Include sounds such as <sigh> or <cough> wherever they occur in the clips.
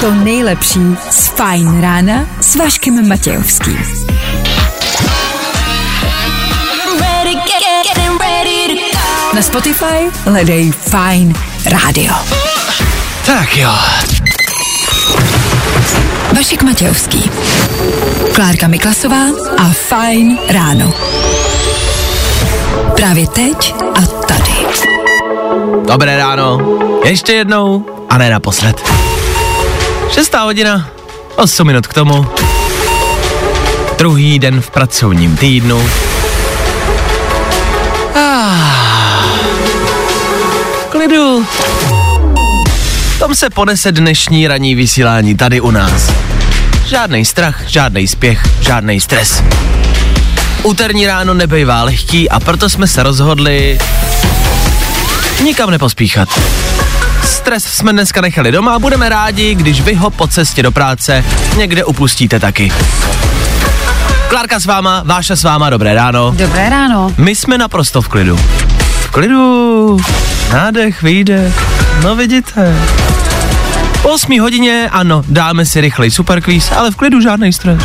to nejlepší z Fajn rána s Vaškem Matějovským. Na Spotify hledej Fajn rádio. Tak jo. Vašek Matějovský. Klárka Miklasová a Fajn ráno. Právě teď. Dobré ráno. Ještě jednou a ne naposled. Šestá hodina, 8 minut k tomu. Druhý den v pracovním týdnu. Ah, klidu. Tom se ponese dnešní ranní vysílání tady u nás. Žádný strach, žádný spěch, žádný stres. Úterní ráno nebejvá lehký a proto jsme se rozhodli nikam nepospíchat. Stres jsme dneska nechali doma a budeme rádi, když vy ho po cestě do práce někde upustíte taky. Klárka s váma, Váša s váma, dobré ráno. Dobré ráno. My jsme naprosto v klidu. V klidu. Nádech, výdech. No vidíte. Po 8 hodině, ano, dáme si rychlej superkvíz, ale v klidu žádný stres.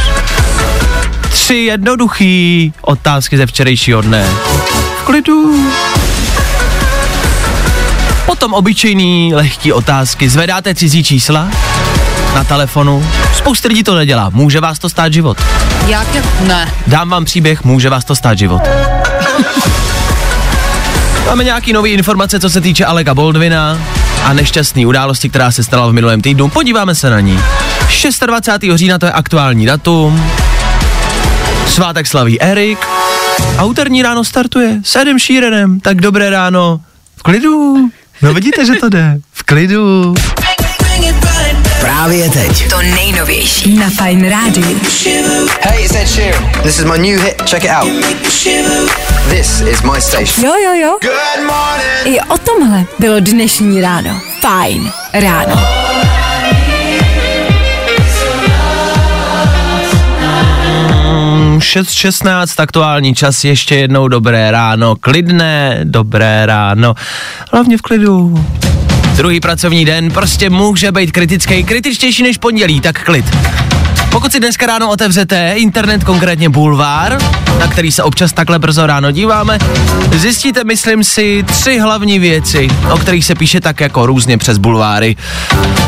Tři jednoduchý otázky ze včerejšího dne. V klidu. Potom obyčejný lehký otázky. Zvedáte cizí čísla na telefonu? Spousta lidí to nedělá. Může vás to stát život. Jak? Ne. Dám vám příběh, může vás to stát život. Máme nějaký nové informace, co se týče Aleka Boldvina a nešťastné události, která se stala v minulém týdnu. Podíváme se na ní. 26. října to je aktuální datum. Svátek slaví Erik. A úterní ráno startuje s Edem Sheeranem. Tak dobré ráno. V klidu. No vidíte, že to jde. V klidu. Právě teď. To nejnovější na Fajn rádiu. Hey, it's Ed Sheeran. This is my new hit. Check it out. This is my station. Jo, jo, jo. Good morning. I o tomhle bylo dnešní ráno. Fajn ráno. 6.16, aktuální čas, ještě jednou dobré ráno, klidné, dobré ráno, hlavně v klidu. Druhý pracovní den prostě může být kritický, kritičtější než pondělí, tak klid. Pokud si dneska ráno otevřete internet, konkrétně bulvár, na který se občas takhle brzo ráno díváme, zjistíte, myslím si, tři hlavní věci, o kterých se píše tak jako různě přes bulváry.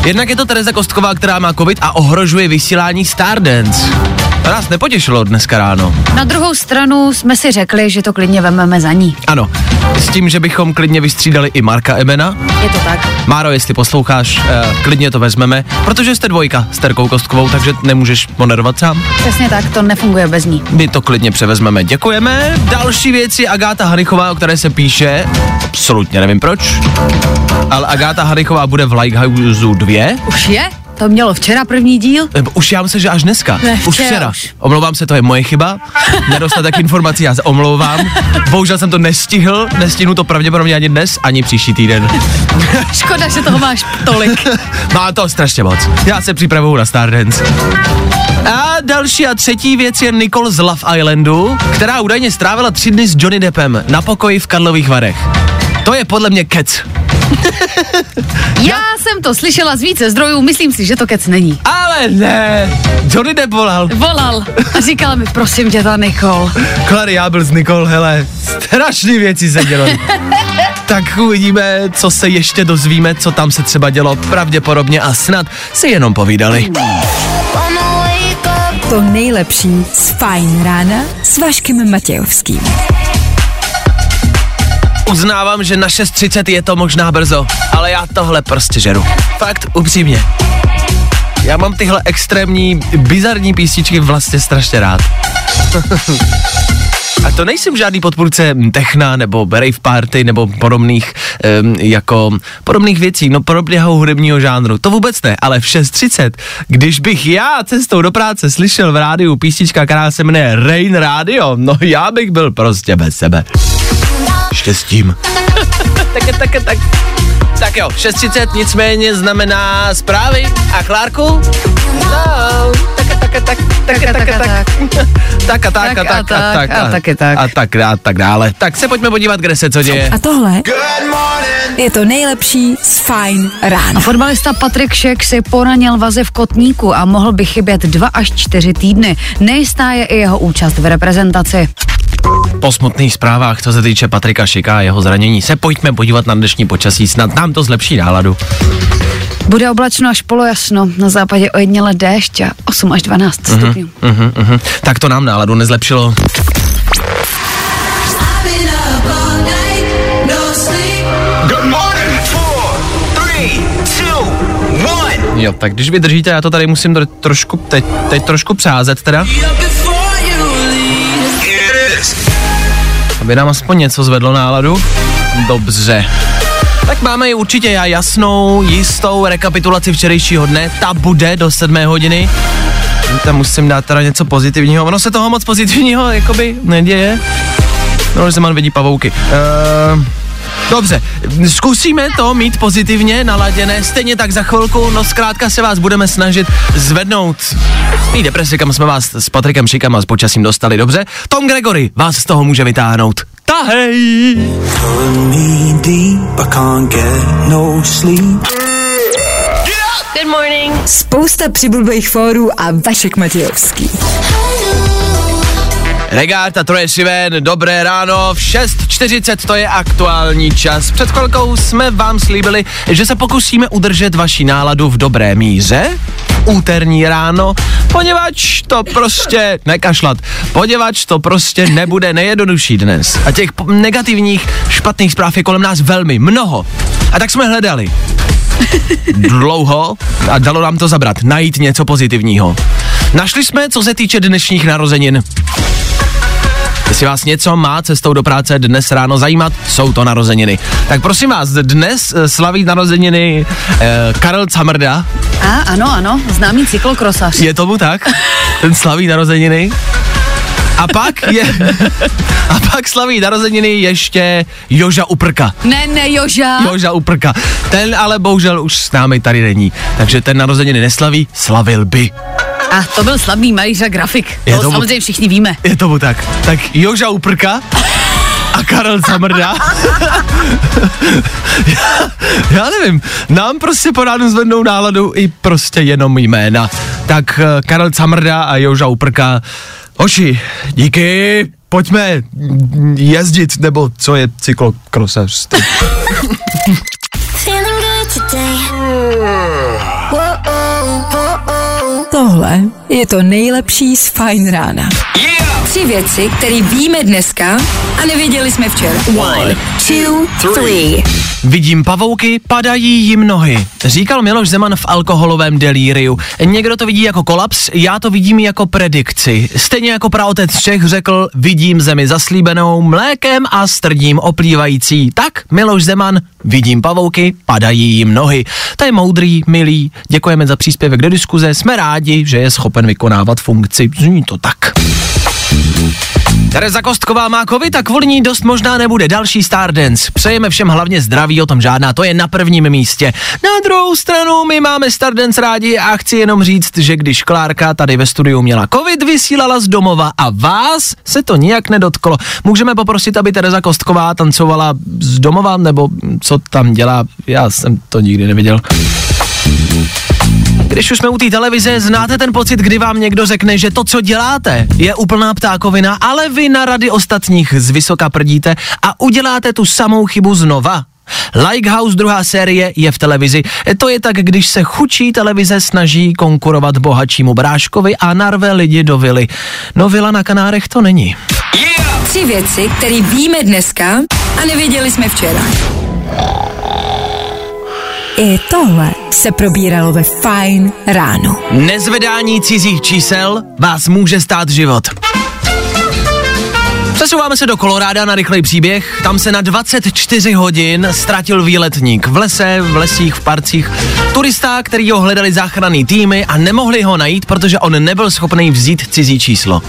Jednak je to Tereza Kostková, která má covid a ohrožuje vysílání Stardance. Nás nepotěšilo dneska ráno. Na druhou stranu jsme si řekli, že to klidně vememe za ní. Ano, s tím, že bychom klidně vystřídali i Marka Emena. Je to tak. Máro, jestli posloucháš, eh, klidně to vezmeme, protože jste dvojka s Terkou Kostkovou, takže nemůžeš moderovat sám. Přesně tak, to nefunguje bez ní. My to klidně převezmeme. Děkujeme. Další věc je Agáta Hanichová, o které se píše. Absolutně nevím proč. Ale Agáta Hanichová bude v Lighthouse 2. Už je? To mělo včera první díl? Nebo Už já myslím, že až dneska. Ne, už včera včera. už. Omlouvám se, to je moje chyba. Nedostatek informací, já se omlouvám. Bohužel jsem to nestihl, nestihnu to pravděpodobně ani dnes, ani příští týden. Škoda, že toho máš tolik. Má to strašně moc. Já se připravuju na Stardance. A další a třetí věc je Nicole z Love Islandu, která údajně strávila tři dny s Johnny Deppem na pokoji v Karlových Varech. To je podle mě kec. <laughs> Já jsem to slyšela z více zdrojů, myslím si, že to kec není. Ale ne, Johnny Depp volal. Volal a říkal mi, prosím tě, ta Nikol. Klary, já byl s Nicole, hele, strašný věci se dělo. <laughs> tak uvidíme, co se ještě dozvíme, co tam se třeba dělo pravděpodobně a snad si jenom povídali. To nejlepší z Fajn rána s Vaškem Matějovským. Uznávám, že na 6.30 je to možná brzo, ale já tohle prostě žeru. Fakt, upřímně. Já mám tyhle extrémní, bizarní písničky vlastně strašně rád. <laughs> A to nejsem žádný podpůrce techna nebo rave party nebo podobných um, jako podobných věcí, no podobného hudebního žánru. To vůbec ne, ale v 6.30, když bych já cestou do práce slyšel v rádiu písnička, která se jmenuje Rain Radio, no já bych byl prostě bez sebe. Štěstím. <laughs> tak, tak, tak. Tak jo, 6.30 nicméně znamená zprávy. A Klárku? Tak a tak a tak, a tak a tak. A tak a tak a tak dále. Tak se pojďme podívat, kde se co děje. A tohle je to nejlepší z fajn rána. Fotbalista Patrik Šek si poranil vaze v kotníku a mohl by chybět dva až čtyři týdny. Nejistá je i jeho účast v reprezentaci. Po smutných zprávách, co se týče Patrika Šika a jeho zranění, se pojďme podívat na dnešní počasí snad na nám to zlepší náladu. Bude oblačno až polojasno, na západě ojediněle déšť a 8 až 12 stupňů. Mhm, mhm. Tak to nám náladu nezlepšilo. Four, three, two. Jo, tak když vydržíte, já to tady musím tro- trošku, teď, teď trošku přázet teda, aby nám aspoň něco zvedlo náladu. Dobře. Tak máme i určitě já jasnou, jistou rekapitulaci včerejšího dne. Ta bude do 7 hodiny. Tam musím dát teda něco pozitivního. Ono se toho moc pozitivního jakoby neděje. No, že man vidí pavouky. Uh, dobře, zkusíme to mít pozitivně naladěné, stejně tak za chvilku, no zkrátka se vás budeme snažit zvednout z té deprese, kam jsme vás s Patrikem Šikama s počasím dostali, dobře? Tom Gregory vás z toho může vytáhnout tahej! Spousta přibulbých fórů a Vašek Matějovský. Regáta Troje Šiven, dobré ráno, v 6.40 to je aktuální čas. Před chvilkou jsme vám slíbili, že se pokusíme udržet vaši náladu v dobré míře, úterní ráno, poněvadž to prostě <laughs> nekašlat, poněvadž to prostě nebude nejjednodušší dnes. A těch negativních, špatných zpráv je kolem nás velmi mnoho. A tak jsme hledali <laughs> dlouho a dalo nám to zabrat, najít něco pozitivního. Našli jsme, co se týče dnešních narozenin. Jestli vás něco má cestou do práce dnes ráno zajímat, jsou to narozeniny. Tak prosím vás, dnes eh, slaví narozeniny eh, Karel Camrda, A ano, ano, známý cyklokrosař. je tomu tak? Ten slaví narozeniny. A pak je, a pak slaví narozeniny ještě Joža Uprka. Ne, ne, Joža. Joža Uprka. Ten ale bohužel už s námi tady není. Takže ten narozeniny neslaví, slavil by. A to byl slabý malíř a grafik. Je to tomu- samozřejmě všichni víme. Je tomu tak. Tak Joža Uprka a Karel Zamrda. já, já nevím, nám prostě po ránu zvednou náladu i prostě jenom jména. Tak eh, Karel Zamrda a Joža Uprka. Oši, díky, pojďme jezdit, nebo co je cyklokrosařství. <laughs> je to nejlepší z Fine rána. Tři věci, které víme dneska a nevěděli jsme včera. One, two, three. Vidím pavouky, padají jim nohy. Říkal Miloš Zeman v alkoholovém delíriu. Někdo to vidí jako kolaps, já to vidím jako predikci. Stejně jako praotec Čech řekl, vidím zemi zaslíbenou mlékem a strdím oplývající. Tak Miloš Zeman, vidím pavouky, padají jim nohy. To je moudrý, milý, děkujeme za příspěvek do diskuze, jsme rádi, že je schopen vykonávat funkci. Zní to tak. Tereza Kostková má covid a kvůli ní dost možná nebude další Stardance. Přejeme všem hlavně zdraví, o tom žádná, to je na prvním místě. Na druhou stranu my máme Stardance rádi a chci jenom říct, že když Klárka tady ve studiu měla covid, vysílala z domova a vás se to nijak nedotklo. Můžeme poprosit, aby Tereza Kostková tancovala z domova, nebo co tam dělá, já jsem to nikdy neviděl. Když už jsme u té televize, znáte ten pocit, kdy vám někdo řekne, že to, co děláte, je úplná ptákovina, ale vy na rady ostatních z vysoka prdíte a uděláte tu samou chybu znova? Likehouse druhá série je v televizi. To je tak, když se chučí televize snaží konkurovat bohatšímu bráškovi a narve lidi do vily. No vila na Kanárech to není. Tři věci, které víme dneska a nevěděli jsme včera. I tohle se probíralo ve Fine ráno. Nezvedání cizích čísel vás může stát život. Přesouváme se do Koloráda na rychlej příběh. Tam se na 24 hodin ztratil výletník v lese, v lesích, v parcích. Turista, který ho hledali záchranný týmy a nemohli ho najít, protože on nebyl schopný vzít cizí číslo.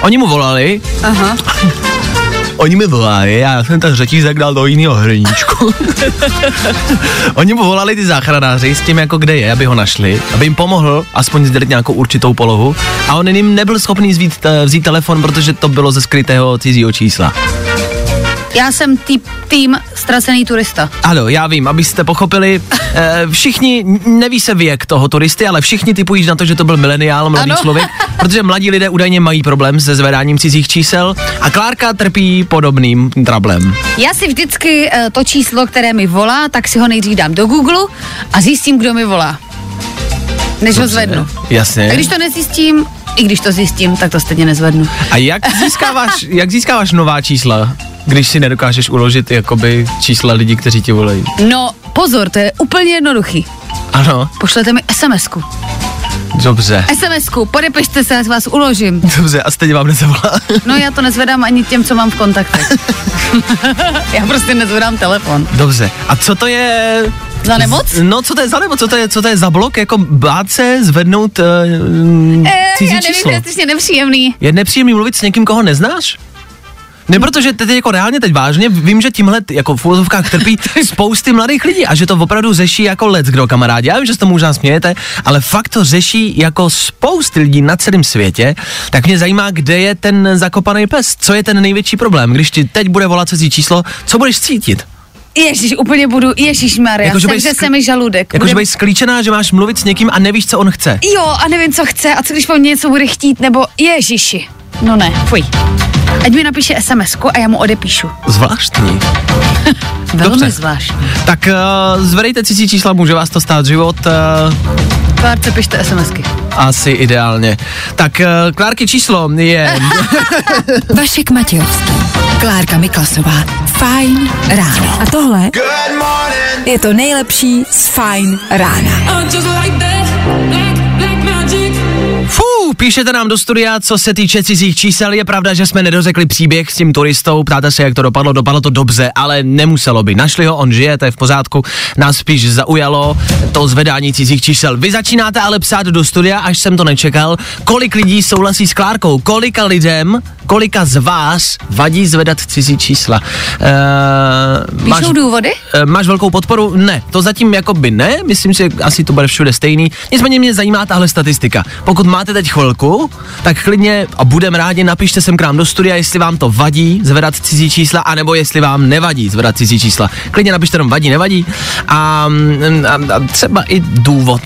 Oni mu volali, Aha. <laughs> Oni mi volají, já jsem ten řetízek dal do jiného hrníčku. <laughs> Oni mu volali ty záchranáři s tím, jako kde je, aby ho našli, aby jim pomohl aspoň sdělit nějakou určitou polohu. A on jim nebyl schopný vzít, eh, vzít telefon, protože to bylo ze skrytého cizího čísla. Já jsem tý, tým ztracený turista. Ano, já vím, abyste pochopili, <laughs> eh, všichni, neví se věk toho turisty, ale všichni typují na to, že to byl mileniál, mladý Ano. člověk, <laughs> protože mladí lidé údajně mají problém se zvedáním cizích čísel a Klárka trpí podobným trablem. Já si vždycky eh, to číslo, které mi volá, tak si ho nejdřív dám do Google a zjistím, kdo mi volá. Než ho zvednu. Jasně. A když to nezjistím, i když to zjistím, tak to stejně nezvednu. A jak získáváš, <laughs> jak získáváš nová čísla, když si nedokážeš uložit jakoby čísla lidí, kteří ti volají? No, pozor, to je úplně jednoduchý. Ano, Pošlete mi SMS-ku. dobře. SMS-ku, podepište se, já vás uložím. Dobře, a stejně vám nezavolá. No já to nezvedám ani těm, co mám v kontaktech. <laughs> já prostě nezvedám telefon. Dobře, a co to je... Za nemoc? No, co to je za nemoc, co to je, co to je za blok, jako bát se zvednout uh, cizí já nevím, číslo? to je strašně nepříjemný. Je nepříjemný mluvit s někým, koho neznáš? Ne, protože teď jako reálně teď vážně vím, že tímhle jako v úvozovkách trpí <laughs> spousty mladých lidí a že to opravdu řeší jako let, kdo kamarádi. Já vím, že se to možná smějete, ale fakt to řeší jako spousty lidí na celém světě. Tak mě zajímá, kde je ten zakopaný pes. Co je ten největší problém? Když ti teď bude volat cizí číslo, co budeš cítit? Ježíš, úplně budu, Ježíš Maria, Jako, že skl- se mi žaludek. Jakože Bude- budeš sklíčená, že máš mluvit s někým a nevíš, co on chce. Jo, a nevím, co chce a co když po mně něco bude chtít, nebo Ježíši. No ne, fuj. Ať mi napíše sms a já mu odepíšu. Zvláštní. <laughs> Velmi Dobře. zvláštní. Tak uh, zvedejte cizí čísla, může vás to stát život. Uh, Klárce, pište SMSky. Asi ideálně. Tak uh, Klárky číslo je... <laughs> Vašek Matějovský, Klárka Miklasová. Fajn ráno. A tohle je to nejlepší z Fajn rána. Píšete nám do studia, co se týče cizích čísel. Je pravda, že jsme nedořekli příběh s tím turistou. Ptáte se, jak to dopadlo. Dopadlo to dobře, ale nemuselo by. Našli ho, on žije, to je v pořádku. Nás spíš zaujalo to zvedání cizích čísel. Vy začínáte ale psát do studia, až jsem to nečekal. Kolik lidí souhlasí s Klárkou? Kolika lidem, kolika z vás vadí zvedat cizí čísla? Uh, Píšou důvody? Eh, Máš velkou podporu? Ne, to zatím jako by ne, myslím si, že asi to bude všude stejný. Nicméně mě zajímá tahle statistika. Pokud máte teď chvilku, tak klidně a budem rádi, napište sem k nám do studia, jestli vám to vadí zvedat cizí čísla, anebo jestli vám nevadí zvedat cizí čísla. Klidně napište jenom vadí, nevadí. A, a, a třeba i důvod.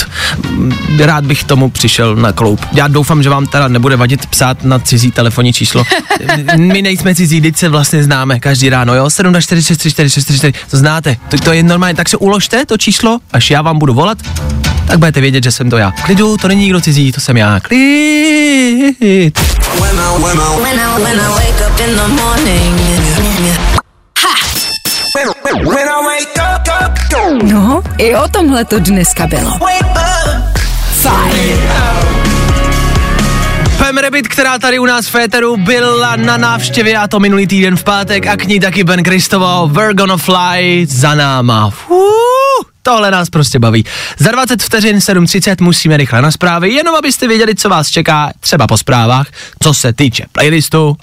Rád bych tomu přišel na kloup. Já doufám, že vám teda nebude vadit psát na cizí telefonní číslo. My nejsme cizí, teď se vlastně známe každý ráno, jo? 724634634, to znáte. To, to je normálně, tak se uložte to číslo, až já vám budu volat, tak budete vědět, že jsem to já. Klidu, to není nikdo cizí, to jsem já. Klid. No, i o tomhle to dneska bylo. Fajn. Pam Rabbit, která tady u nás v Féteru byla na návštěvě a to minulý týden v pátek a k ní taky Ben Kristovo, We're Gonna Fly za náma. Fuh, tohle nás prostě baví. Za 20 vteřin 7.30 musíme rychle na zprávy, jenom abyste věděli, co vás čeká třeba po zprávách, co se týče playlistu.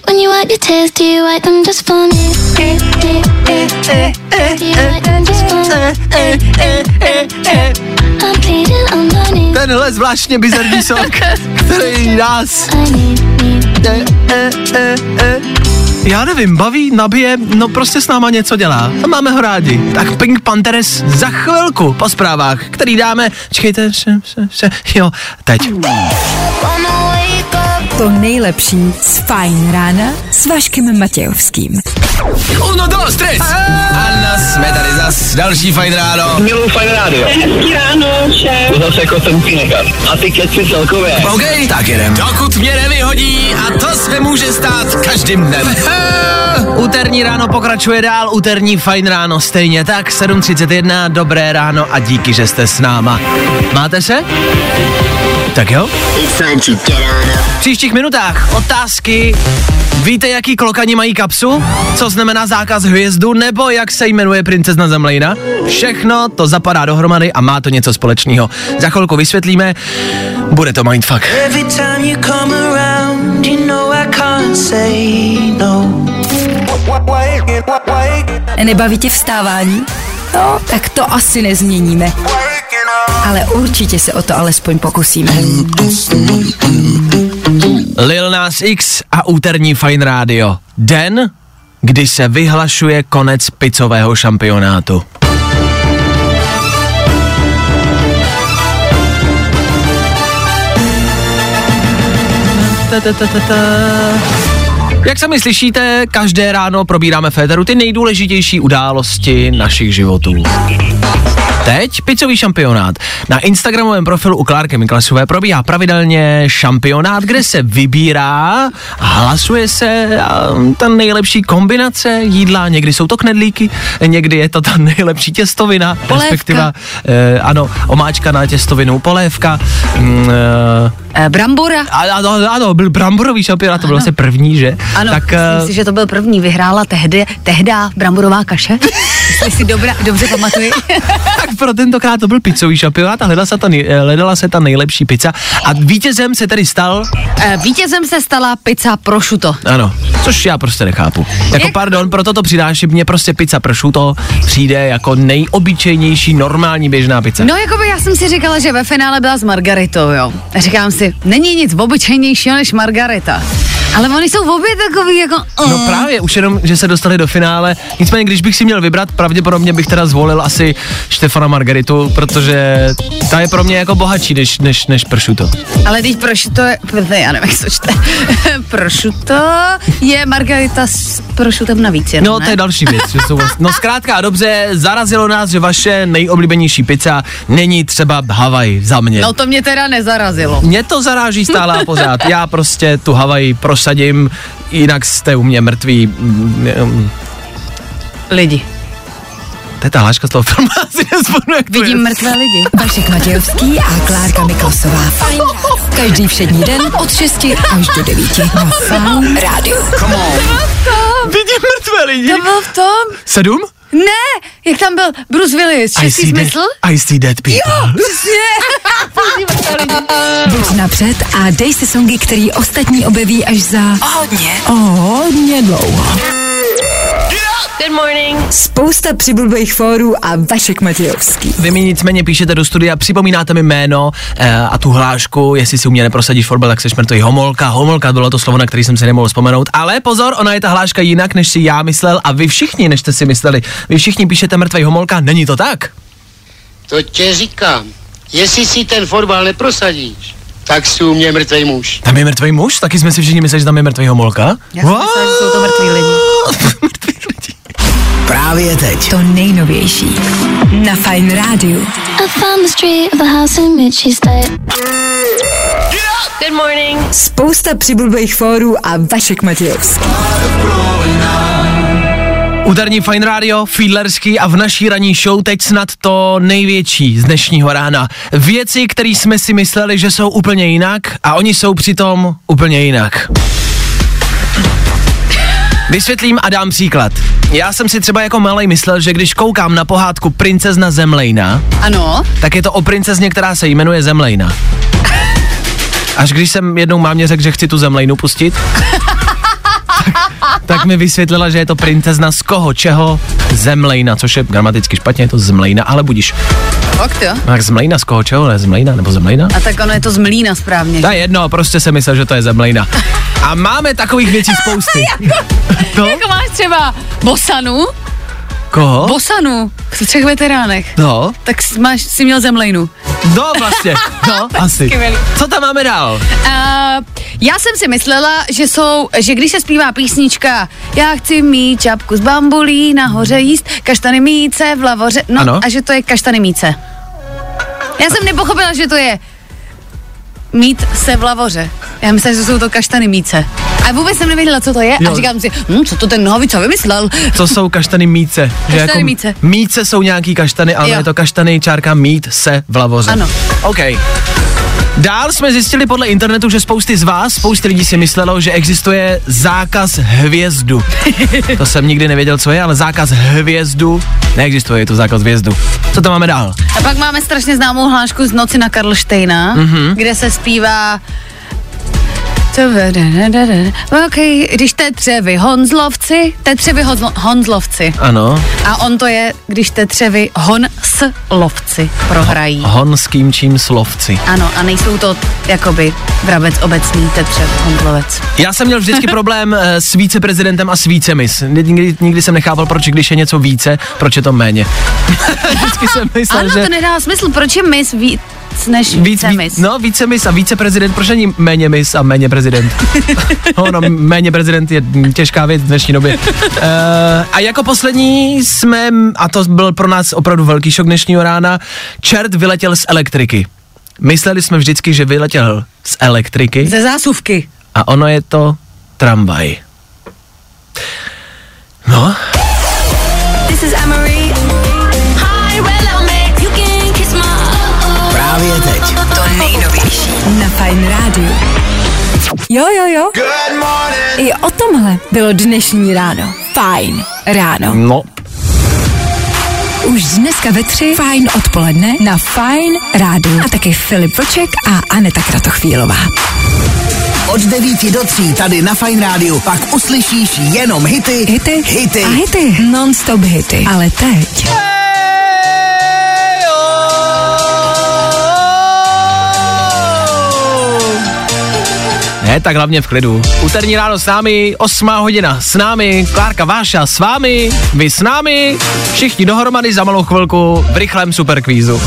Tenhle zvláštně bizarní song, <laughs> který nás Já nevím, baví, nabije, no prostě s náma něco dělá. A máme ho rádi. Tak Pink Panthers za chvilku po zprávách, který dáme, čekejte, se, se, se, jo, teď. To nejlepší z Fajn rána s Vaškem Matějovským. Uno, dos, tres. Anna, jsme tady zas, další fajn ráno. Miluji fajn rádio. Hezký ráno, šéf. Zase jako jsem nechat. A ty keci celkově. OK, tak jedem. Dokud mě nevyhodí a to se může stát každým dnem. <laughs> Úterní ráno pokračuje dál, úterní fajn ráno stejně tak, 7.31, dobré ráno a díky, že jste s náma. Máte se? Tak jo? V příštích minutách otázky. Víte, jaký klokani mají kapsu? Co znamená zákaz hvězdu? Nebo jak se jmenuje princezna Zemlejna? Všechno to zapadá dohromady a má to něco společného. Za chvilku vysvětlíme. Bude to mindfuck. Every time you come around, you know I can't say no. Nebaví tě vstávání? No, tak to asi nezměníme. Ale určitě se o to alespoň pokusíme. Lil Nas X a úterní Fine Radio. Den, kdy se vyhlašuje konec pizzového šampionátu. Jak sami slyšíte, každé ráno probíráme Féteru ty nejdůležitější události našich životů. Teď pizzový šampionát. Na Instagramovém profilu u Klárky Miklasové probíhá pravidelně šampionát, kde se vybírá a hlasuje se a ta nejlepší kombinace jídla. Někdy jsou to knedlíky, někdy je to ta nejlepší těstovina, Polévka. respektive, eh, ano, omáčka na těstovinu, polévka. Mm, Eh, brambora. a- ano, ano, byl bramborový šampionát, to byl vlastně první, že? Ano, tak, tak, eh, myslím si, že to byl první. Vyhrála tehdy, tehda bramborová kaše. <laughs> Jestli si dobra, dobře pamatuji. <laughs> tak pro tentokrát to byl pizzový šampionát a hledala se, ta, eh, hledala se ta nejlepší pizza. A vítězem se tedy stal, Eh, Vítězem se stala pizza prosciutto. ano, což já prostě nechápu. Jako Jak- pardon, proto to přidáš, mně prostě pizza prosciutto přijde jako nejobyčejnější normální běžná pizza. No, jako by jsem si říkala, že ve finále byla s Margaritou, jo. Říkám si, není nic obyčejnějšího než Margarita. Ale oni jsou obě takový jako... No mm. právě, už jenom, že se dostali do finále. Nicméně, když bych si měl vybrat, pravděpodobně bych teda zvolil asi Štefana Margaritu, protože ta je pro mě jako bohatší než, než, než pršuto. Ale teď prosciutto je, ne, já nevím, jak se to čte. <laughs> prosciutto je Margarita s prosciutem navíc jenom, No, ne? to je další věc. Že jsou vlastně... No zkrátka a dobře, zarazilo nás, že vaše nejoblíbenější pizza není třeba Havaj za mě. No to mě teda nezarazilo. Mě to zaráží stále a pořád. Já prostě tu Havaj prosadím, jinak jste u mě mrtví. Lidi. To je ta hláška z toho filmu, <laughs> asi nezvonu, jak to Vidím je. mrtvé lidi. Vašek Matějovský a Klárka Miklasová. Každý všední den od 6 až do 9 na Fajn rádiu. Vidím mrtvé lidi. To byl v tom? Sedm? Ne, jak tam byl Bruce Willis, I šestý see, dead, smysl? I see dead people. <laughs> Buď napřed a dej si songy, který ostatní objeví až za hodně, o hodně dlouho. Good morning. Spousta přibulbých fórů a Vašek Matějovský. Vy mi nicméně píšete do studia, připomínáte mi jméno eh, a tu hlášku, jestli si u mě neprosadíš fotbal, tak seš mrtvý homolka. Homolka bylo to slovo, na který jsem si nemohl vzpomenout. Ale pozor, ona je ta hláška jinak, než si já myslel a vy všichni, než jste si mysleli. Vy všichni píšete mrtvý homolka, není to tak? To tě říkám. Jestli si ten fotbal neprosadíš, tak jsi u mě mrtvej muž. Tam je mrtvý muž? Taky jsme si všichni mysleli, že tam je mrtvý homolka? Já jsem myslela, že jsou to mrtví lidi. <laughs> mrtví lidi. Právě teď. To nejnovější na Fajn rádiu. I found the street of a house in Mitchy State. Good morning. Spousta přibulbých fórů a Vašek Matějovský. Úterní Fine Radio, Fiedlerský a v naší ranní show teď snad to největší z dnešního rána. Věci, které jsme si mysleli, že jsou úplně jinak a oni jsou přitom úplně jinak. Vysvětlím a dám příklad. Já jsem si třeba jako malej myslel, že když koukám na pohádku Princezna Zemlejna, Ano, tak je to o princezně, která se jmenuje Zemlejna. Až když jsem jednou mámě řekl, že chci tu Zemlejnu pustit, <laughs> tak, mi vysvětlila, že je to princezna z koho, čeho, Zemlejna, což je gramaticky špatně, je to Zmlejna, ale budíš. fakt jo. Tak Zmlejna z koho, čeho, ne Zmlejna, nebo Zemlejna? A tak ono je to z mlína správně. To je jedno, prostě jsem myslel, že to je Zemlejna. A máme takových věcí <laughs> spousty. To? <laughs> Jako máš třeba Bosanu, Koho? Bosanu v třech veteránech. No, Tak máš, si měl zemlejnu. no vlastně, <laughs> no, asi. skvělý. Co tam máme dál? Uh, já jsem si myslela, že jsou, že když se zpívá písnička Já chci mít čapku z bambulí, nahoře jíst kaštany míce v lavoře, no Ano. a že to je kaštany míce. Já jsem nepochopila, že to je mít se v lavoře. Já myslím, že jsou to kaštany míce. A vůbec jsem nevěděla, co to je. Jo. A říkám si, hm, co to ten nohavica vymyslel? Co jsou kaštany míce? Že Kaštany míce. Míce jsou nějaký kaštany, ale Jo. je to kaštany čárka mít se v lavoře. Ano. OK. Dál jsme zjistili podle internetu, že spousty z vás, spousty lidí si myslelo, že existuje zákaz hvězdu. <laughs> to jsem nikdy nevěděl, co je, ale zákaz hvězdu neexistuje, je to zákaz hvězdu. Co tam máme dál? A pak máme strašně známou hlášku z noci na Karlštejna, Mhm. mm-hmm. kde se zpívá co To vede, da, da, da. OK, když tetřevy Honzlovci, tetřevy Honzlo, Honzlovci. Ano. A on to je, když tetřevy Honslovci prohrají. Hon s kým čím slovci. Ano, a nejsou to jakoby vrabec obecný tetřev Honzlovec. Já jsem měl vždycky <laughs> problém eh, s víceprezidentem a s vícemis. Nikdy, nikdy jsem nechápal, proč když je něco více, proč je to méně. <laughs> vždycky jsem myslel, Ano, že... to nedá smysl, proč je mis víc než více ví- mis? No, více mis a více prezident, proč není méně mis a méně prezident? <laughs> no, no, méně prezident je těžká věc v dnešní době. Uh, a jako poslední jsme, a to byl pro nás opravdu velký šok dnešního rána, čert vyletěl z elektriky. Mysleli jsme vždycky, že vyletěl z elektriky Ze zásuvky. a ono je to tramvaj. No, This is Amory. Na Fine Radio. Jo, jo, jo. Good morning. I o tomhle bylo dnešní ráno. Fajn ráno. no, Už dneska ve tři Fajn odpoledne na Fajn rádu. A taky Filip Vlček a Aneta Kratochvílová. Od 9 do 3 tady na Fine Rádiu pak uslyšíš jenom hity, Hity, hity. a hity. Non-stop hity. Ale teď Ne, tak hlavně v klidu. Úterní ráno s námi, 8 hodina s námi, Klárka Váša s vámi, vy s námi, všichni dohromady za malou chvilku v rychlém superkvízu.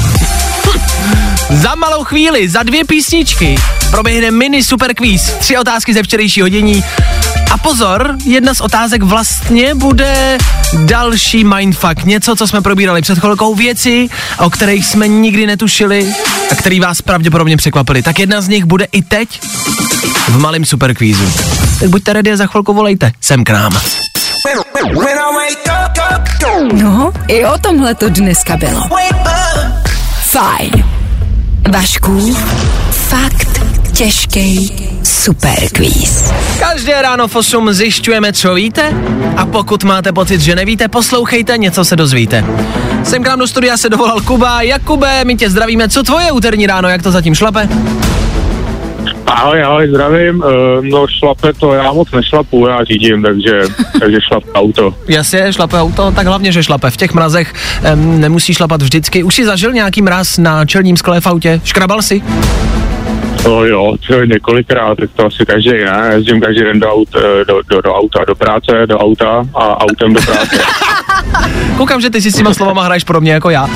<laughs> za malou chvíli, za dvě písničky, proběhne mini superkvíz, tři otázky ze včerejšího dění. A pozor, jedna z otázek vlastně bude další mindfuck, něco, co jsme probírali před chvilkou, věci, o kterých jsme nikdy netušili a který vás pravděpodobně překvapili. Tak jedna z nich bude i teď v malém superkvízu. Tak buďte ready a za chvilku volejte sem k nám. No, i o tomhle to dneska bylo. Fajn. Vašku, fakt těžký superkvíz. Každé ráno v 8 zjišťujeme, co víte a pokud máte pocit, že nevíte, poslouchejte, něco se dozvíte. Sem k nám do studia se dovolal Kuba. Jakube, my tě zdravíme. Co tvoje úterní ráno, jak to zatím šlape? Ahoj, ahoj, zdravím. Uh, no šlape to, já moc nešlapu, já řídím, takže, <laughs> takže šlape auto. Jasně, šlape auto, tak hlavně, že šlape. V těch mrazech em, nemusí šlapat vždycky. Už jsi zažil nějaký mraz na čelním skle v autě? Škrabal si? No jo, to několikrát, tak to asi každý, ne? Jezdím každý den do, aut, eh, do, do, do auta, do práce, do auta a autem do práce. <laughs> <laughs> Koukám, že ty si s těma slovama hraješ podobně jako já. Uh,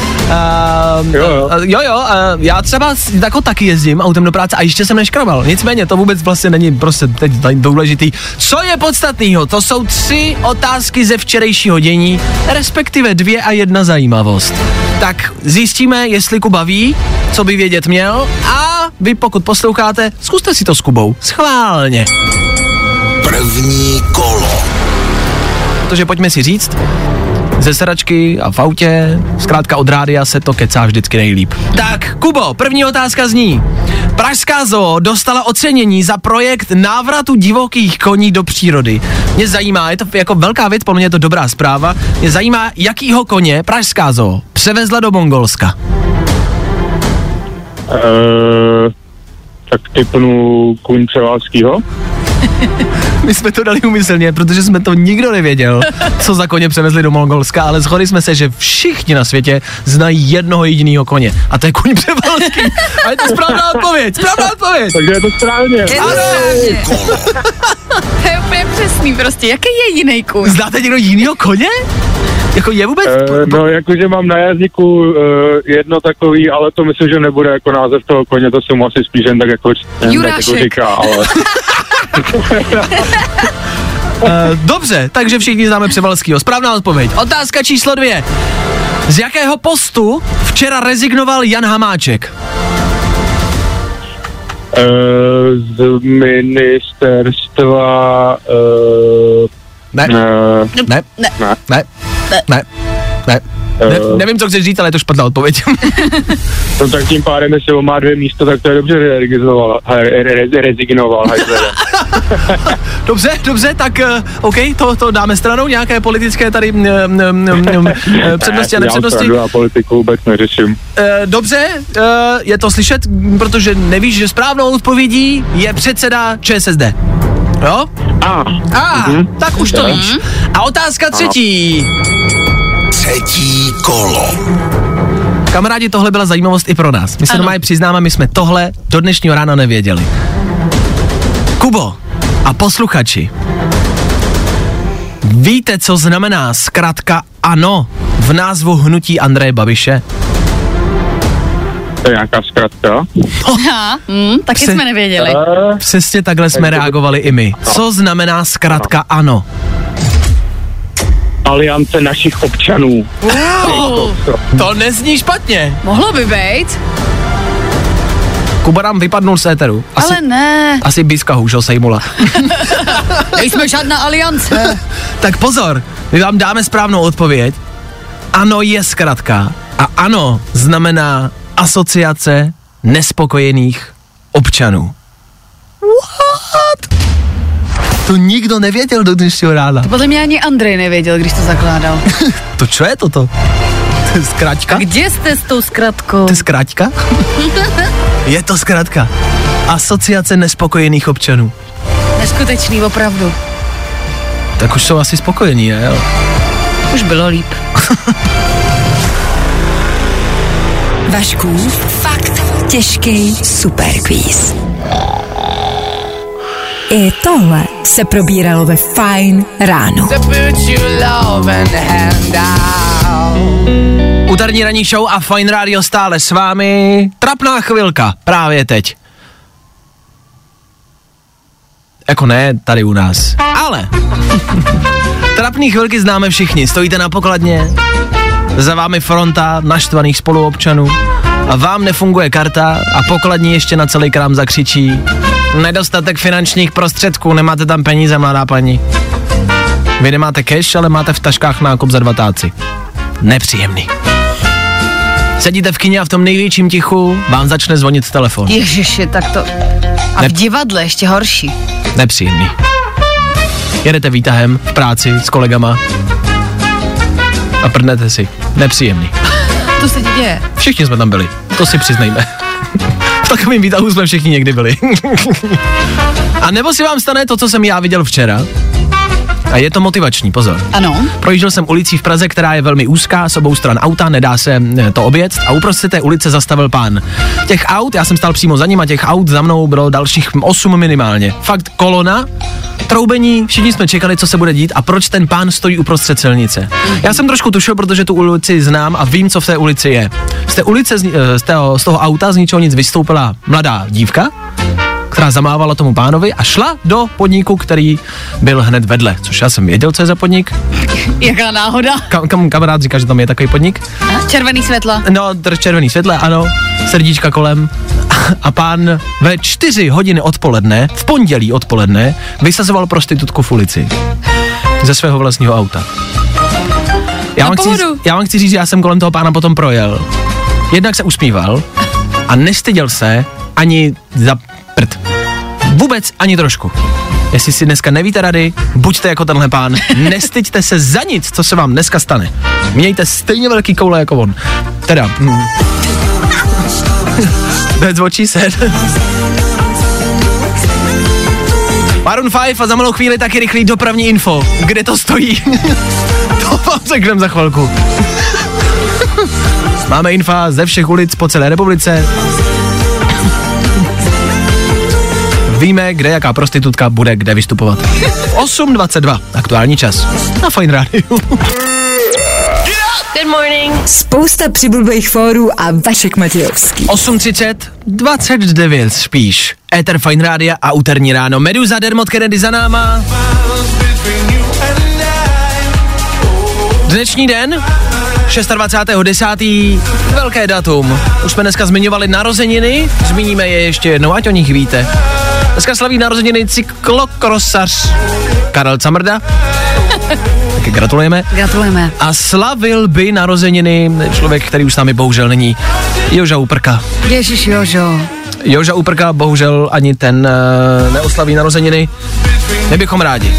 Jo, jo. Uh, jo, jo, uh, já třeba jako taky jezdím autem do práce a ještě jsem neškrabal. Nicméně to vůbec vlastně není prostě teď důležitý. Co je podstatného? To jsou tři otázky ze včerejšího dění, respektive dvě a jedna zajímavost. Tak zjistíme, jestli Kuba ví, co by vědět měl a vy pokud posloucháte, zkuste si to s Kubou. Schválně. První kolo. Protože pojďme si říct, ze sedačky a v autě, zkrátka od rádia se to kecá vždycky nejlíp. Tak, Kubo, první otázka zní. Pražská zoo dostala ocenění za projekt návratu divokých koní do přírody. Mě zajímá, je to jako velká věc, podle mě je to dobrá zpráva, mě zajímá, jakýho koně Pražská zoo převezla do Mongolska. Uh, tak typnu kuň Převážskýho. <laughs> My jsme to dali umyslně, protože jsme to nikdo nevěděl, co za koně převezli do Mongolska, ale shodli jsme se, že všichni na světě znají jednoho jediného koně. A to je kuň převalský. A je to správná odpověď, správná odpověď. Takže je to správně. Je to správně. <laughs> To je úplně přesný prostě. Jaký je jiný kůň? Znáte někdo jinýho koně? Jako je vůbec? Uh, no, jakože mám na jazyku uh, jedno takový, ale to myslím, že nebude jako název toho koně, to se mu asi spíš jen tak jako, jen tak jako Jurášek. říká, ale... Uh, <laughs> dobře, takže všichni známe Převalskýho. Správná odpověď. Otázka číslo dvě. Z jakého postu včera rezignoval Jan Hamáček? Uh, z ministerstva... Uh, Ne, uh, ne, Ne. ne. ne, ne, ne, Ne, Eh, nevím, co chceš říct, ale je to špatná odpověď. No tak tím pádem, jestli on má dvě místo, tak to je dobře, rezignoval. Re, re, rezignoval <laughs> dobře, dobře, tak uh, OK, to, to dáme stranou, nějaké politické tady um, um, um, přednosti a Ne, já nepřednosti. a politiku vůbec neřeším. Eh, dobře, eh, je to slyšet, m, protože nevíš, že správnou odpovědí je předseda ČSSD. Jo? A. A, Mhm. tak už to Dobře. víš. A otázka třetí. Třetí kolo. Kamarádi, tohle byla zajímavost i pro nás. My se Ano. normálně přiznáme, my jsme tohle do dnešního rána nevěděli. Kubo a posluchači, víte, co znamená zkrátka ano v názvu hnutí Andreje Babiše? To je nějaká zkratka. Aha, hm, taky Pse- jsme nevěděli. Eh, Přesně takhle jsme reagovali i my. Co znamená zkrátka ano? Aliance našich občanů. Uh, To nezní špatně. mohlo by být, Kuba nám vypadnul z éteru. Asi, ale ne. asi Biska hůžel sejmula. <laughs> Nejsme žádná aliance. tak pozor, my vám dáme správnou odpověď. Ano je zkratka. A ano znamená asociace nespokojených občanů. What? To nikdo nevěděl do dnešního rána. Podle mě ani Andrej nevěděl, když to zakládal. <laughs> To čo je toto? To je zkratka? Kde jste s tou zkratkou? To je zkratka? <laughs> je to zkratka. Asociace nespokojených občanů. Neskutečný, opravdu. Tak už jsou asi spokojení, ne? jo? Už bylo líp. <laughs> Vašků, fakt těžký superquiz. I tohle se probíralo ve Fine ráno. Úterní ranní show a Fine Radio stále s vámi. Trapná chvilka, právě teď. Jako ne, tady u nás. Ale <laughs> trapný chvilky známe všichni. Stojíte na pokladně, za vámi fronta naštvaných spoluobčanů a vám nefunguje karta a pokladní ještě na celý krám zakřičí. Nedostatek finančních prostředků, nemáte tam peníze, mladá paní. Vy nemáte cash, ale máte v taškách nákup za dva táci. Nepříjemný. Sedíte v kině a v tom největším tichu vám začne zvonit telefon. Ježiši, tak to... A Ne- v divadle ještě horší. Nepříjemný. Jedete výtahem v práci s kolegama a prdnete si. Nepříjemný. <laughs> To se ti děje. Všichni jsme tam byli, to si přiznejme. <laughs> V takovém výtahu jsme všichni někdy byli. <laughs> a nebo si vám stane to, co jsem já viděl včera. A je to motivační, pozor. Ano. Projížděl jsem ulicí v Praze, která je velmi úzká, s obou stran auta, nedá se eh, to obět a uprostřed té ulice zastavil pán. Těch aut, já jsem stál přímo za ním a těch aut za mnou bylo dalších 8 minimálně. Fakt kolona, troubení, všichni jsme čekali, co se bude dít a proč ten pán stojí uprostřed silnice. Já jsem trošku tušil, protože tu ulici znám a vím, co v té ulici je. Z té ulice, z, eh, z, toho, z toho auta z ničeho nic vystoupila mladá dívka, která zamávala tomu pánovi a šla do podniku, který byl hned vedle, což já jsem věděl, co je za podnik. Jaká náhoda. Kam, kam kamarád říká, že tam je takový podnik. Červený světla. No, červený světle, ano, srdíčka kolem. A pán ve čtyři hodiny odpoledne, v pondělí odpoledne, vysazoval prostitutku v ulici. Ze svého vlastního auta. Já vám, chci, já vám chci říct, že já jsem kolem toho pána potom projel. Jednak se usmíval a nestyděl se ani za. Vůbec ani trošku. Jestli si dneska nevíte rady, buďte jako tenhle pán. <laughs> Nestyďte se za nic, co se vám dneska stane. Mějte stejně velký koule jako on. Teda, mm. That's what she said. Maroon 5 a za malou chvíli taky rychlý dopravní info. Kde to stojí? <laughs> to vám řekneme za chvilku. <laughs> Máme infa ze všech ulic po celé republice. Víme, kde jaká prostitutka bude kde vystupovat. 8.22, aktuální čas. Na Fine Radio. Good morning. Spousta přibulbých fórů a Vašek Matějovský. 8.30, 29 spíš. Ether Fine Radio a úterní ráno. Meduza, Dermot Kennedy za náma. Dnešní den, 26.10. Velké datum. Už jsme dneska zmiňovali narozeniny, zmíníme je ještě jednou, ať o nich víte. Dneska slaví narozeniny cyklokrosař Karel Camrda. <laughs> taky gratulujeme. Gratulujeme. A slavil by narozeniny člověk, který už s námi bohužel není, Joža Uprka. Ježíš Jožo. Joža Uprka bohužel ani ten uh, neoslaví narozeniny. Nebychom rádi.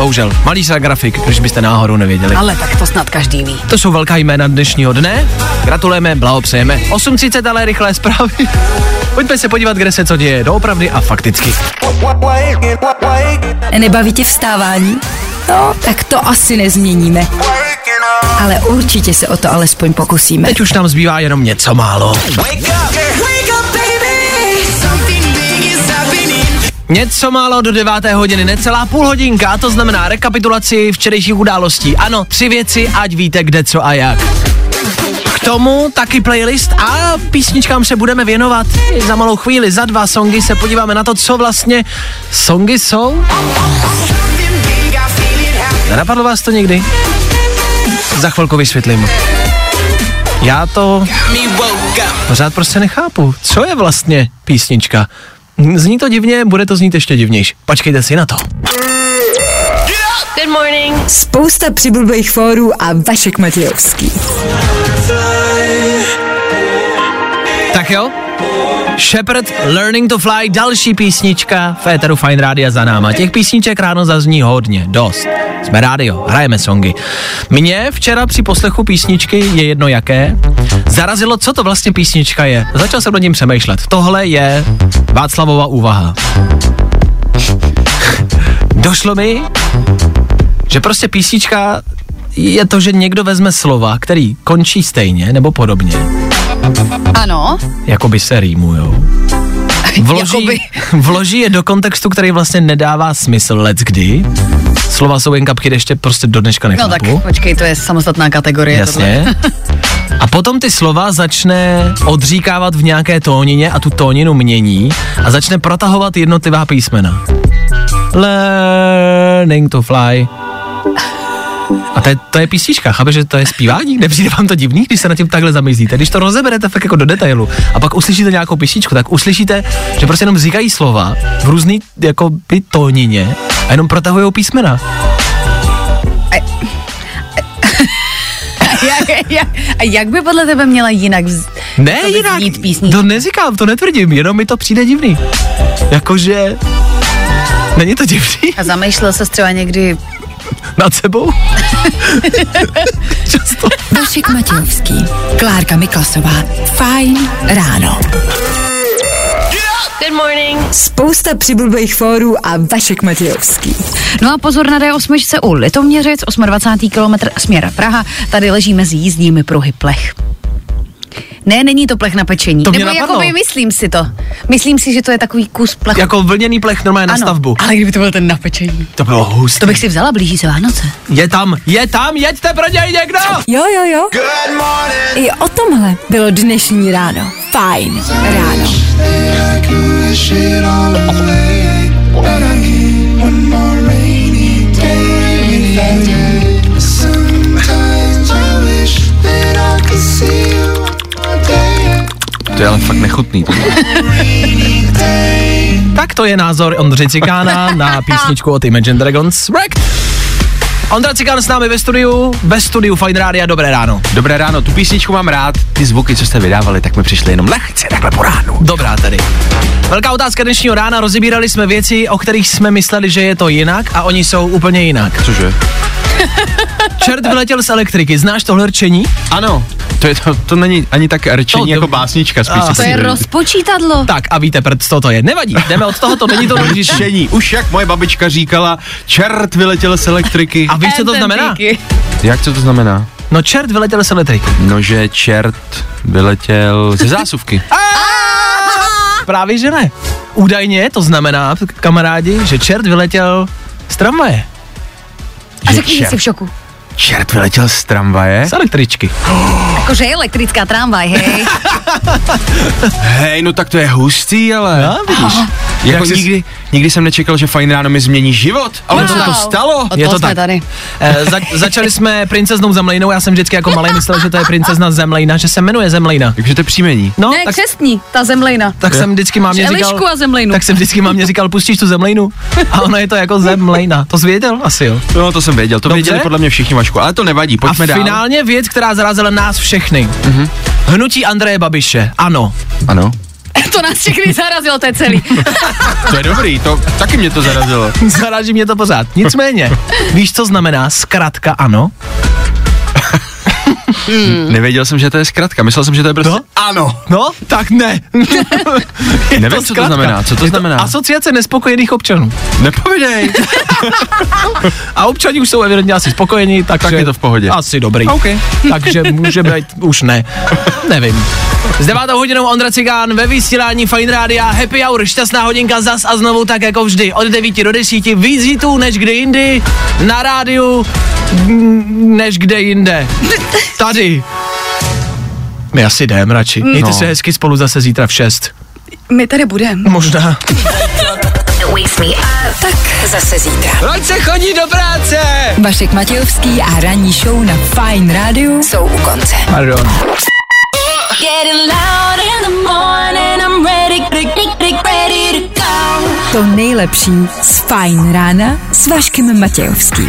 Bohužel. Malý grafik, když byste náhodou nevěděli. Ale tak to snad každý ví. To jsou velká jména dnešního dne. Gratulujeme, blahopřejeme. 8.30, ale rychlé zprávy. <laughs> Pojďme se podívat, kde se co děje doopravdy a fakticky. Nebaví tě vstávání? No, tak to asi nezměníme. Ale určitě se o to alespoň pokusíme. Teď už nám zbývá jenom něco málo. Něco málo do deváté hodiny, necelá půl hodinka, to znamená rekapitulaci včerejších událostí. Ano, tři věci, ať víte kde, co a jak. K tomu taky playlist a písničkám se budeme věnovat. Za malou chvíli, za dva songy se podíváme na to, co vlastně songy jsou. Napadlo vás to někdy? Za chvilku vysvětlím. Já to pořád prostě nechápu. Co je vlastně písnička? Zní to divně, bude to znít ještě divnější. Počkejte si na to. Good morning. Spousta přibulbých fórů a Vašek Matějovský. Tak jo, Shepard Learning to Fly, další písnička v Eteru Fine Rádia za náma. Těch písniček ráno zazní hodně, dost. Jsme rádio, hrajeme songy. Mě včera při poslechu písničky, je jedno jaké, zarazilo, co to vlastně písnička je. Začal jsem nad ním přemýšlet. Tohle je Václavova úvaha. <laughs> Došlo mi, že prostě písnička je to, že někdo vezme slova, který končí stejně nebo podobně. Ano. Jakoby se rýmujou. <laughs> Vloží, <laughs> vloží je do kontextu, který vlastně nedává smysl let kdy. Slova jsou jen kapky, ještě prostě do dneška No nechápu. tak počkej, to je samostatná kategorie. Jasně. <laughs> A potom ty slova začne odříkávat v nějaké tónině a tu tóninu mění a začne protahovat jednotlivá písmena. Learning to fly. A to je, to je písnička, chápe, že to je zpívání? Nepřijde vám to divný, když se na tím takhle zamyslíte? Když to rozeberete fakt jako do detailu a pak uslyšíte nějakou písničku, tak uslyšíte, že prostě jenom říkají slova v různý jako by tónině a jenom protahují písmena. jak, jak, a jak by podle tebe měla jinak vz... Ne, jinak, to neříkám, to netvrdím, jenom mi to přijde divný. Jakože, není to divný A zamýšlel se třeba někdy nad sebou? <laughs> Často. Vašek Matějovský, Klárka Miklasová, Fajn ráno. Good morning. Spousta přibulbých fórů a Vašek Matějovský. No a pozor na D8 u Litoměřic, 28. kilometr směr Praha, tady leží mezi jízdními pruhy plech. Ne, není to plech na pečení. To mě Nebo napadlo. jakoby myslím si to. Myslím si, že to je takový kus plechu. Jako vlněný plech normálně na ano, stavbu. ale kdyby to byl ten na pečení. To bylo hustý. To bych si vzala, blíží se Vánoce. Je tam, je tam, jeďte pro něj někdo! Jo, jo, jo. I o tomhle bylo dnešní ráno. Fajn ráno. To je ale fakt nechutný. To. Tak to je názor Ondřej Cikána na písničku od Imagine Dragons Wrecked. Ondra Cikán s námi ve studiu, ve studiu Fine Rádia, dobré ráno. Dobré ráno, tu písničku mám rád, ty zvuky, co jste vydávali, tak mi přišly jenom lehce takhle po ránu. Dobrá tedy. Velká otázka dnešního rána, rozebírali jsme věci, o kterých jsme mysleli, že je to jinak a oni jsou úplně jinak. Cože? Čert vyletěl z elektriky, znáš tohle rčení? Ano, to, je to, to není ani tak rčení To- jako to- básnička, spíš A, si To je si- rozpočítadlo. Tak a víte, proč to, to je. Nevadí, jdeme od toho, to není to. Rčení, už jak moje babička říkala, čert vyletěl z elektriky. A víš, co to znamená? Jak co to znamená? No čert vyletěl z elektriky. No, že čert vyletěl ze zásuvky. <laughs> Právě, že ne. Údajně to znamená, kamarádi, že čert vyletěl z tramvaje. A řekni, jsi v šoku. Čert vyletěl z tramvaje? Z električky. Jakože je elektrická tramvaj, hej. <laughs> Hej, no tak to je hustý, ale. No, vidíš. Jako Jak jsi- nikdy, nikdy jsem nečekal, že fajn ráno mi změní život, ale Wow. co to stalo? Od Je to tak. tady. Eh, za, začali jsme princeznou Zemlejnou, já jsem vždycky jako malý myslel, že to je princezna Zemlejna, že se jmenuje Zemlejna. Takže to je příjmení. No, Ne, tak, křestní, ta zemlejna. tak jsem vždycky mámě říkal... A zemlejnu. Tak jsem vždycky mámě říkal, pustíš tu Zemlejnu? A ona je to jako Zemlejna. To jsi věděl? Asi jo. No, to jsem věděl, to Dobře. věděli podle mě všichni Vašku, ale to nevadí, pojďme a dál. finálně věc, která zarazila nás všechny. Mm-hmm. Hnutí Andreje Babiše. Ano. Ano. <laughs> to nás všechny zarazilo, to je celý. <laughs> To je dobrý, to taky mě to zarazilo. Zaráží mě to pořád. Nicméně, <laughs> víš, co znamená zkrátka ano? Hmm. Nevěděl jsem, že to je zkratka, myslel jsem, že to je prostě No. ano. No, tak ne. <laughs> Nevím, co to znamená, co to Je znamená? Asociace nespokojených občanů. Nepovědej. <laughs> A občani už jsou evidentně asi spokojení, takže... Tak je to v pohodě. Asi dobrý. OK. <laughs> takže může být, už ne. Nevím. S devátou hodinou Ondra Cigán ve vysílání Fine Rádia Happy Hour, šťastná hodinka zas a znovu tak jako vždy od 9 do 10 víc hitů než kde jindy, na rádiu než kde jinde. Tady. My asi jdem radši. Mějte No. se hezky spolu zase zítra v 6. My tady budeme. Možná. Tak zase zítra. Proč se chodí do práce? Vašek Matějovský a ranní show na Fine Radio jsou u konce. Pardon. Getting loud in the morning, I'm ready, ready, ready to go. To nejlepší z Fine rána s Vaškem Matějovským.